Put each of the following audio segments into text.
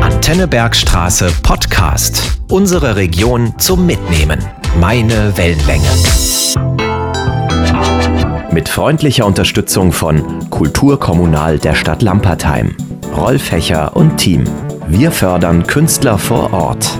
Antenne Bergstraße Podcast. Unsere Region zum Mitnehmen. Meine Wellenlänge. Mit freundlicher Unterstützung von Kulturkommunal der Stadt Lampertheim, Rolf Hecher und Team. Wir fördern Künstler vor Ort.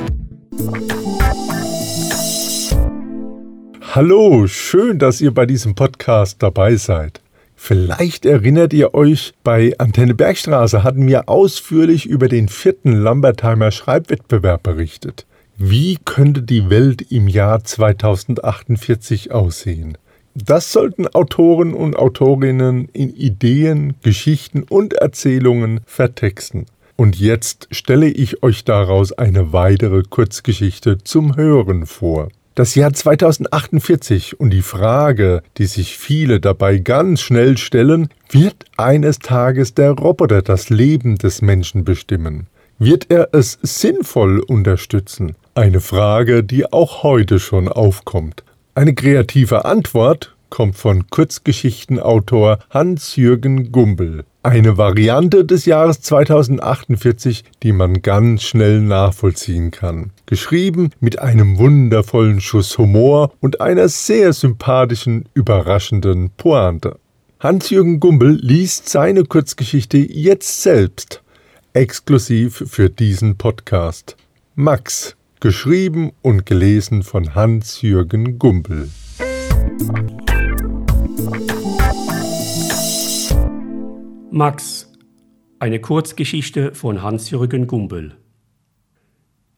Hallo, schön, dass ihr bei diesem Podcast dabei seid. Vielleicht erinnert ihr euch, bei Antenne Bergstraße hatten wir ausführlich über den vierten Lambertheimer Schreibwettbewerb berichtet. Wie könnte die Welt im Jahr 2048 aussehen? Das sollten Autoren und Autorinnen in Ideen, Geschichten und Erzählungen vertexten. Und jetzt stelle ich euch daraus eine weitere Kurzgeschichte zum Hören vor. Das Jahr 2048 und die Frage, die sich viele dabei ganz schnell stellen, wird eines Tages der Roboter das Leben des Menschen bestimmen? Wird er es sinnvoll unterstützen? Eine Frage, die auch heute schon aufkommt. Eine kreative Antwort kommt von Kurzgeschichtenautor Hans-Jürgen Gumbel. Eine Variante des Jahres 2048, die man ganz schnell nachvollziehen kann. Geschrieben mit einem wundervollen Schuss Humor und einer sehr sympathischen, überraschenden Pointe. Hans-Jürgen Gumbel liest seine Kurzgeschichte jetzt selbst, exklusiv für diesen Podcast. Max, geschrieben und gelesen von Hans-Jürgen Gumbel. Max, eine Kurzgeschichte von Hans-Jürgen Gumbel.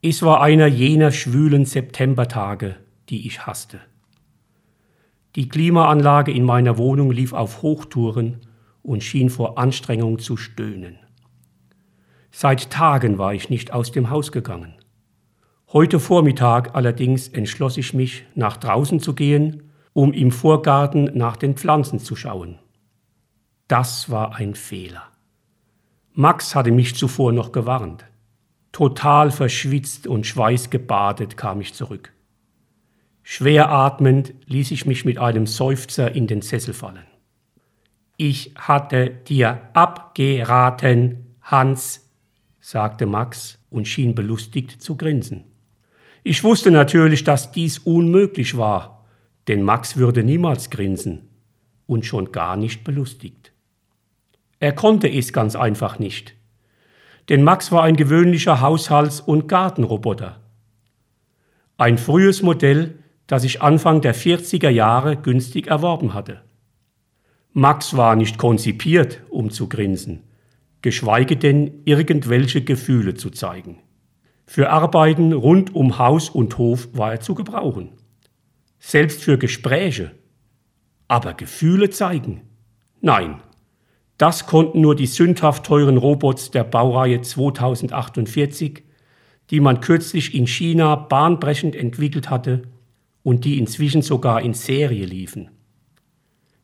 Es war einer jener schwülen Septembertage, die ich hasste. Die Klimaanlage in meiner Wohnung lief auf Hochtouren und schien vor Anstrengung zu stöhnen. Seit Tagen war ich nicht aus dem Haus gegangen. Heute Vormittag allerdings entschloss ich mich, nach draußen zu gehen, um im Vorgarten nach den Pflanzen zu schauen. Das war ein Fehler. Max hatte mich zuvor noch gewarnt. Total verschwitzt und schweißgebadet kam ich zurück. Schwer atmend ließ ich mich mit einem Seufzer in den Sessel fallen. Ich hatte dir abgeraten, Hans, sagte Max und schien belustigt zu grinsen. Ich wusste natürlich, dass dies unmöglich war, denn Max würde niemals grinsen und schon gar nicht belustigt. Er konnte es ganz einfach nicht. Denn Max war ein gewöhnlicher Haushalts- und Gartenroboter. Ein frühes Modell, das ich Anfang der 40er Jahre günstig erworben hatte. Max war nicht konzipiert, um zu grinsen, geschweige denn irgendwelche Gefühle zu zeigen. Für Arbeiten rund um Haus und Hof war er zu gebrauchen. Selbst für Gespräche. Aber Gefühle zeigen? Nein, das konnten nur die sündhaft teuren Robots der Baureihe 2048, die man kürzlich in China bahnbrechend entwickelt hatte und die inzwischen sogar in Serie liefen.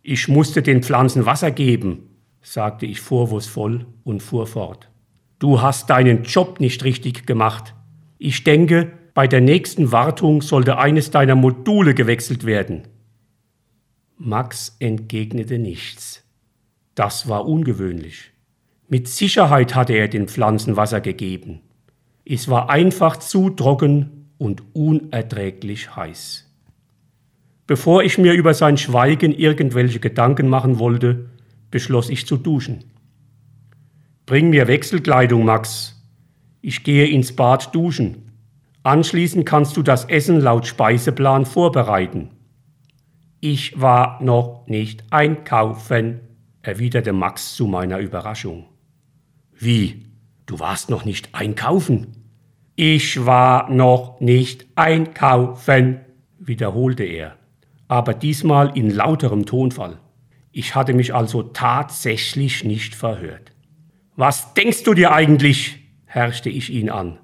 Ich musste den Pflanzen Wasser geben, sagte ich vorwurfsvoll und fuhr fort. Du hast deinen Job nicht richtig gemacht. Ich denke, bei der nächsten Wartung sollte eines deiner Module gewechselt werden. Max entgegnete nichts. Das war ungewöhnlich. Mit Sicherheit hatte er den Pflanzen Wasser gegeben. Es war einfach zu trocken und unerträglich heiß. Bevor ich mir über sein Schweigen irgendwelche Gedanken machen wollte, beschloss ich zu duschen. Bring mir Wechselkleidung, Max. Ich gehe ins Bad duschen. Anschließend kannst du das Essen laut Speiseplan vorbereiten. Ich war noch nicht einkaufen, erwiderte Max zu meiner Überraschung. Wie? Du warst noch nicht einkaufen? Ich war noch nicht einkaufen, wiederholte er, aber diesmal in lauterem Tonfall. Ich hatte mich also tatsächlich nicht verhört. Was denkst du dir eigentlich? herrschte ich ihn an.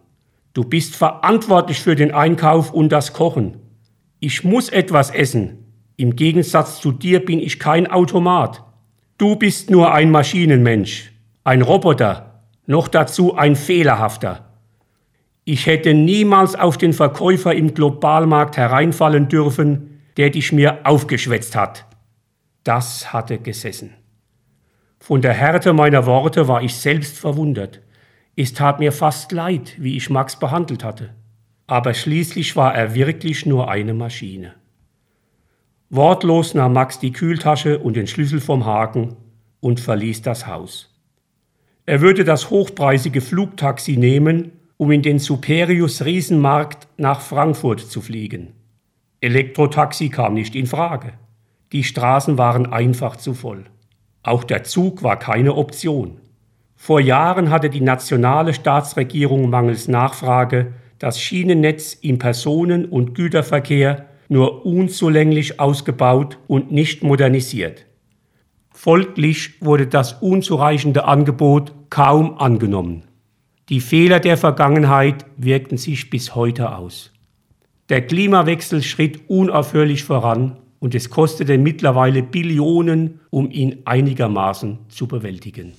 Du bist verantwortlich für den Einkauf und das Kochen. Ich muss etwas essen. Im Gegensatz zu dir bin ich kein Automat. Du bist nur ein Maschinenmensch, ein Roboter, noch dazu ein fehlerhafter. Ich hätte niemals auf den Verkäufer im Globalmarkt hereinfallen dürfen, der dich mir aufgeschwätzt hat. Das hatte gesessen. Von der Härte meiner Worte war ich selbst verwundert. Es tat mir fast leid, wie ich Max behandelt hatte. Aber schließlich war er wirklich nur eine Maschine. Wortlos nahm Max die Kühltasche und den Schlüssel vom Haken und verließ das Haus. Er würde das hochpreisige Flugtaxi nehmen, um in den Superius Riesenmarkt nach Frankfurt zu fliegen. Elektrotaxi kam nicht in Frage. Die Straßen waren einfach zu voll. Auch der Zug war keine Option. Vor Jahren hatte die nationale Staatsregierung mangels Nachfrage das Schienennetz im Personen- und Güterverkehr nur unzulänglich ausgebaut und nicht modernisiert. Folglich wurde das unzureichende Angebot kaum angenommen. Die Fehler der Vergangenheit wirkten sich bis heute aus. Der Klimawechsel schritt unaufhörlich voran und es kostete mittlerweile Billionen, um ihn einigermaßen zu bewältigen.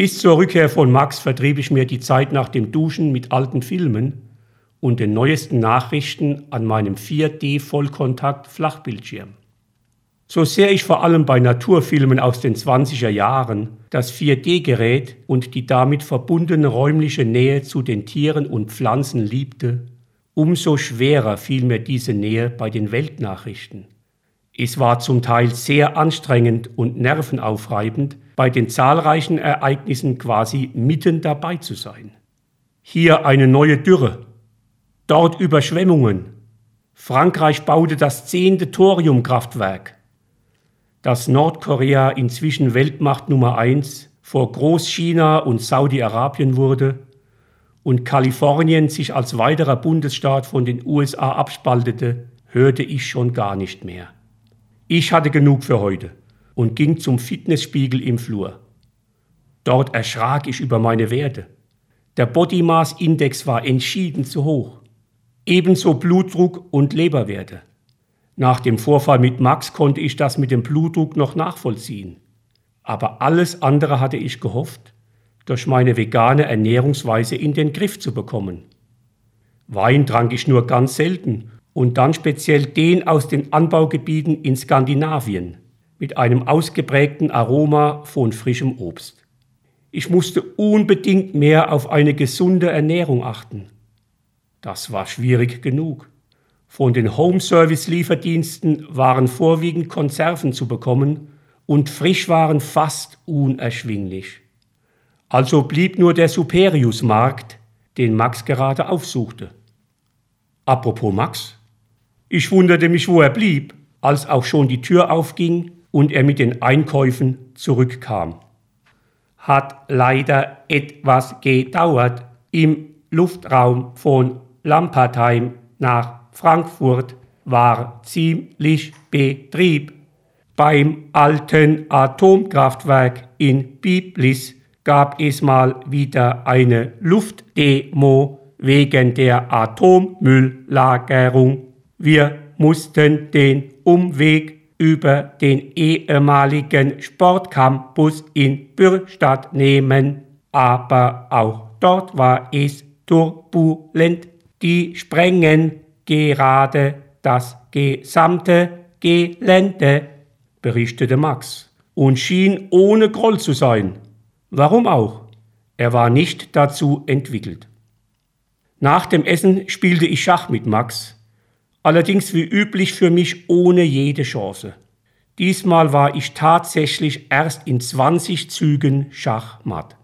Bis zur Rückkehr von Max vertrieb ich mir die Zeit nach dem Duschen mit alten Filmen und den neuesten Nachrichten an meinem 4D-Vollkontakt Flachbildschirm. So sehr ich vor allem bei Naturfilmen aus den 20er Jahren das 4D-Gerät und die damit verbundene räumliche Nähe zu den Tieren und Pflanzen liebte, umso schwerer fiel mir diese Nähe bei den Weltnachrichten. Es war zum Teil sehr anstrengend und nervenaufreibend, bei den zahlreichen Ereignissen quasi mitten dabei zu sein. Hier eine neue Dürre, dort Überschwemmungen. Frankreich baute das zehnte Thoriumkraftwerk. Dass Nordkorea inzwischen Weltmacht Nummer eins vor Großchina und Saudi-Arabien wurde und Kalifornien sich als weiterer Bundesstaat von den USA abspaltete, hörte ich schon gar nicht mehr. Ich hatte genug für heute und ging zum Fitnessspiegel im Flur. Dort erschrak ich über meine Werte. Der Body Mass Index war entschieden zu hoch. Ebenso Blutdruck und Leberwerte. Nach dem Vorfall mit Max konnte ich das mit dem Blutdruck noch nachvollziehen. Aber alles andere hatte ich gehofft, durch meine vegane Ernährungsweise in den Griff zu bekommen. Wein trank ich nur ganz selten und dann speziell den aus den Anbaugebieten in Skandinavien mit einem ausgeprägten Aroma von frischem Obst. Ich musste unbedingt mehr auf eine gesunde Ernährung achten. Das war schwierig genug. Von den Home-Service-Lieferdiensten waren vorwiegend Konserven zu bekommen und Frischwaren fast unerschwinglich. Also blieb nur der Superius-Markt, den Max gerade aufsuchte. Apropos Max. Ich wunderte mich, wo er blieb, als auch schon die Tür aufging und er mit den Einkäufen zurückkam. Hat leider etwas gedauert. Im Luftraum von Lampertheim nach Frankfurt war ziemlich Betrieb. Beim alten Atomkraftwerk in Biblis gab es mal wieder eine Luftdemo wegen der Atommülllagerung. Wir mussten den Umweg über den ehemaligen Sportcampus in Bürstadt nehmen, aber auch dort war es turbulent. Die sprengen gerade das gesamte Gelände, berichtete Max, und schien ohne Groll zu sein. Warum auch? Er war nicht dazu entwickelt. Nach dem Essen spielte ich Schach mit Max, allerdings wie üblich für mich ohne jede Chance. Diesmal war ich tatsächlich erst in 20 Zügen Schachmatt.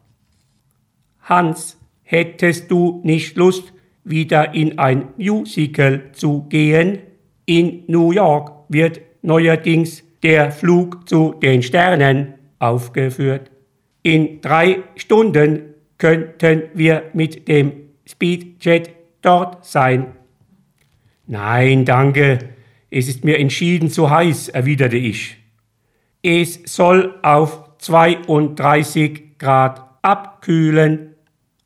Hans, hättest du nicht Lust, wieder in ein Musical zu gehen? In New York wird neuerdings der Flug zu den Sternen aufgeführt. In drei Stunden könnten wir mit dem Speedjet dort sein. Nein, danke, es ist mir entschieden zu heiß, erwiderte ich. Es soll auf 32 Grad abkühlen.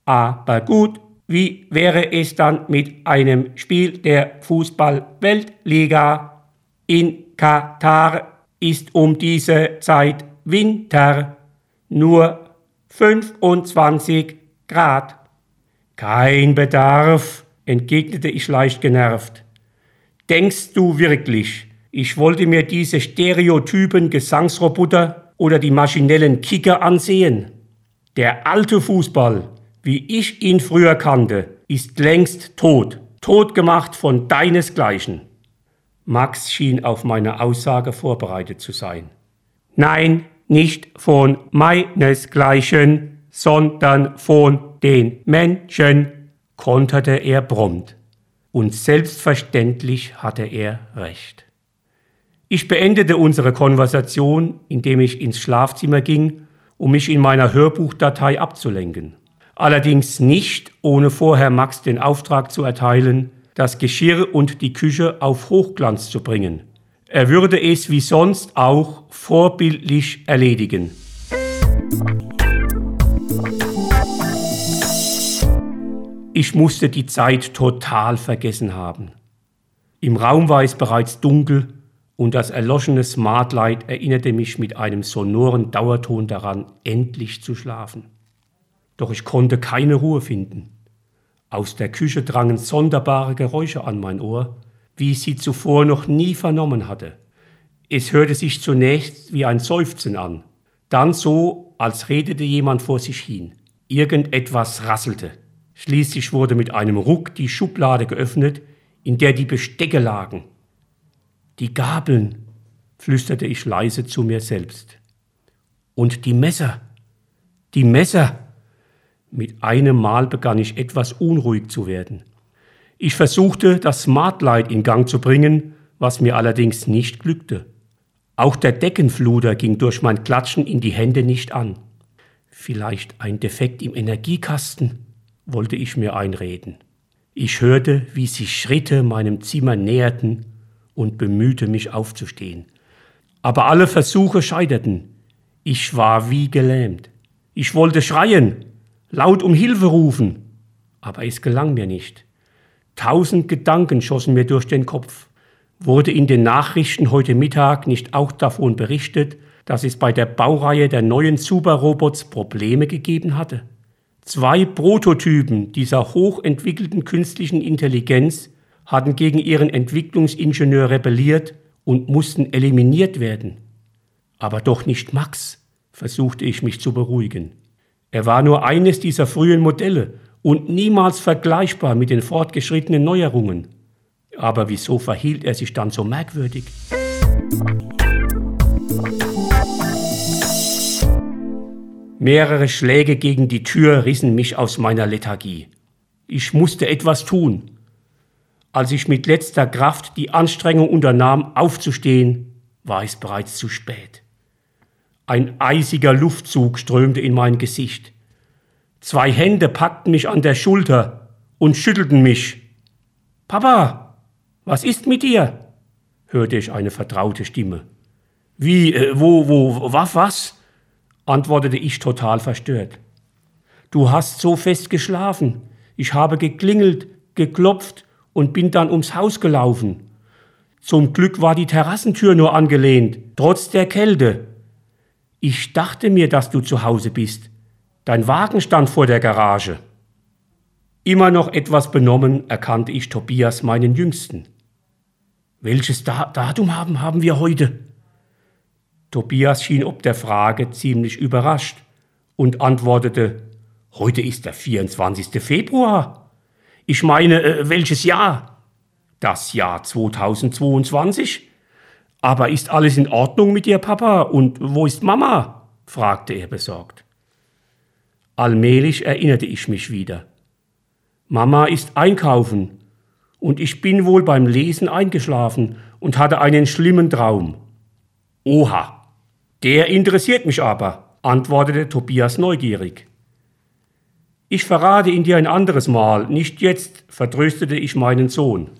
Aber gut, wie wäre es dann mit einem Spiel der Fußball-Weltliga? In Katar ist um diese Zeit Winter, nur 25 Grad. Kein Bedarf, entgegnete ich leicht genervt. Denkst du wirklich, Ich wollte mir diese stereotypen Gesangsroboter oder die maschinellen Kicker ansehen. Der alte Fußball, wie ich ihn früher kannte, ist längst tot, tot gemacht von deinesgleichen. Max schien auf meine Aussage vorbereitet zu sein. Nein, nicht von meinesgleichen, sondern von den Menschen, konterte er prompt. Und selbstverständlich hatte er recht. Ich beendete unsere Konversation, indem ich ins Schlafzimmer ging, um mich in meiner Hörbuchdatei abzulenken. Allerdings nicht, ohne vorher Max den Auftrag zu erteilen, das Geschirr und die Küche auf Hochglanz zu bringen. Er würde es wie sonst auch vorbildlich erledigen. Ich musste die Zeit total vergessen haben. Im Raum war es bereits dunkel und das erloschene Smartlight erinnerte mich mit einem sonoren Dauerton daran, endlich zu schlafen. Doch ich konnte keine Ruhe finden. Aus der Küche drangen sonderbare Geräusche an mein Ohr, wie ich sie zuvor noch nie vernommen hatte. Es hörte sich zunächst wie ein Seufzen an, dann so, als redete jemand vor sich hin. Irgendetwas rasselte. Schließlich wurde mit einem Ruck die Schublade geöffnet, in der die Bestecke lagen. Die Gabeln, flüsterte ich leise zu mir selbst. Und die Messer, die Messer. Mit einem Mal begann ich etwas unruhig zu werden. Ich versuchte, das Smartlight in Gang zu bringen, was mir allerdings nicht glückte. Auch der Deckenfluder ging durch mein Klatschen in die Hände nicht an. Vielleicht ein Defekt im Energiekasten, wollte ich mir einreden. Ich hörte, wie sich Schritte meinem Zimmer näherten und bemühte mich aufzustehen. Aber alle Versuche scheiterten. Ich war wie gelähmt. Ich wollte schreien, laut um Hilfe rufen, aber es gelang mir nicht. Tausend Gedanken schossen mir durch den Kopf. Wurde in den Nachrichten heute Mittag nicht auch davon berichtet, dass es bei der Baureihe der neuen Superrobots Probleme gegeben hatte? Zwei Prototypen dieser hochentwickelten künstlichen Intelligenz hatten gegen ihren Entwicklungsingenieur rebelliert und mussten eliminiert werden. Aber doch nicht Max, versuchte ich mich zu beruhigen. Er war nur eines dieser frühen Modelle und niemals vergleichbar mit den fortgeschrittenen Neuerungen. Aber wieso verhielt er sich dann so merkwürdig? Mehrere Schläge gegen die Tür rissen mich aus meiner Lethargie. Ich musste etwas tun. Als ich mit letzter Kraft die Anstrengung unternahm, aufzustehen, war es bereits zu spät. Ein eisiger Luftzug strömte in mein Gesicht. Zwei Hände packten mich an der Schulter und schüttelten mich. Papa, was ist mit dir? hörte ich eine vertraute Stimme. Wie, äh, wo, wo, was, was? Antwortete ich total verstört. Du hast so fest geschlafen. Ich habe geklingelt, geklopft und bin dann ums Haus gelaufen. Zum Glück war die Terrassentür nur angelehnt, trotz der Kälte. Ich dachte mir, dass du zu Hause bist. Dein Wagen stand vor der Garage. Immer noch etwas benommen erkannte ich Tobias, meinen Jüngsten. Welches da Datum haben, haben wir heute? Tobias schien ob der Frage ziemlich überrascht und antwortete, heute ist der 24. Februar. Ich meine, äh, welches Jahr? Das Jahr 2022? Aber ist alles in Ordnung mit dir, Papa? Und wo ist Mama? fragte er besorgt. Allmählich erinnerte ich mich wieder. Mama ist einkaufen und ich bin wohl beim Lesen eingeschlafen und hatte einen schlimmen Traum. Oha, der interessiert mich aber, antwortete Tobias neugierig. Ich verrate ihn dir ein anderes Mal, nicht jetzt, vertröstete ich meinen Sohn.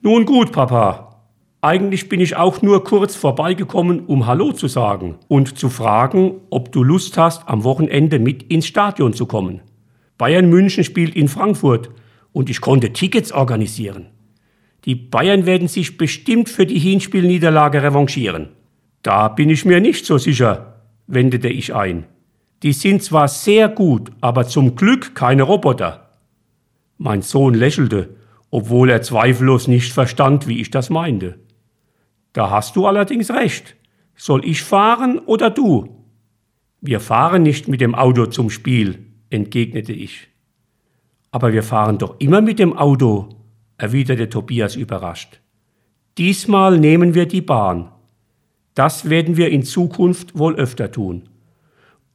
Nun gut, Papa. Eigentlich bin ich auch nur kurz vorbeigekommen, um Hallo zu sagen und zu fragen, ob du Lust hast, am Wochenende mit ins Stadion zu kommen. Bayern München spielt in Frankfurt und ich konnte Tickets organisieren. Die Bayern werden sich bestimmt für die Hinspielniederlage revanchieren. Da bin ich mir nicht so sicher, wendete ich ein. Die sind zwar sehr gut, aber zum Glück keine Roboter. Mein Sohn lächelte, obwohl er zweifellos nicht verstand, wie ich das meinte. Da hast du allerdings recht. Soll ich fahren oder du? Wir fahren nicht mit dem Auto zum Spiel, entgegnete ich. Aber wir fahren doch immer mit dem Auto, erwiderte Tobias überrascht. Diesmal nehmen wir die Bahn. Das werden wir in Zukunft wohl öfter tun.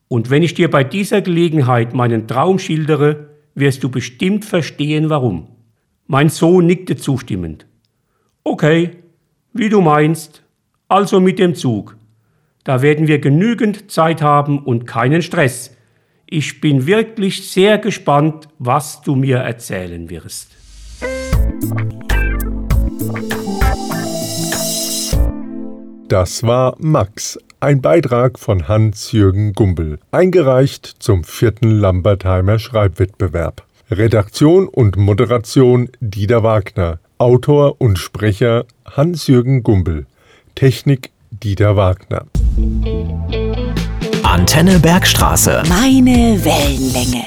Und wenn ich dir bei dieser Gelegenheit meinen Traum schildere, wirst du bestimmt verstehen, warum. Mein Sohn nickte zustimmend. Okay, wie du meinst, also mit dem Zug. Da werden wir genügend Zeit haben und keinen Stress. Ich bin wirklich sehr gespannt, was du mir erzählen wirst. Das war Max, ein Beitrag von Hans-Jürgen Gumbel, eingereicht zum vierten Lambertheimer Schreibwettbewerb. Redaktion und Moderation Dieter Wagner, Autor und Sprecher Hans-Jürgen Gumbel, Technik Dieter Wagner. Antenne Bergstraße. Meine Wellenlänge.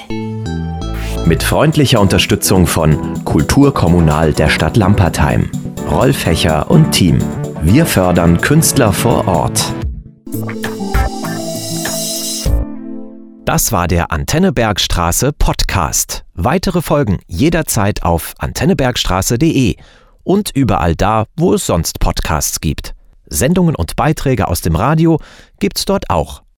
Mit freundlicher Unterstützung von Kulturkommunal der Stadt Lampertheim, Rolf Hecher und Team. Wir fördern Künstler vor Ort. Das war der Antenne Bergstraße Podcast. Weitere Folgen jederzeit auf antennebergstraße.de und überall da, wo es sonst Podcasts gibt. Sendungen und Beiträge aus dem Radio gibt's dort auch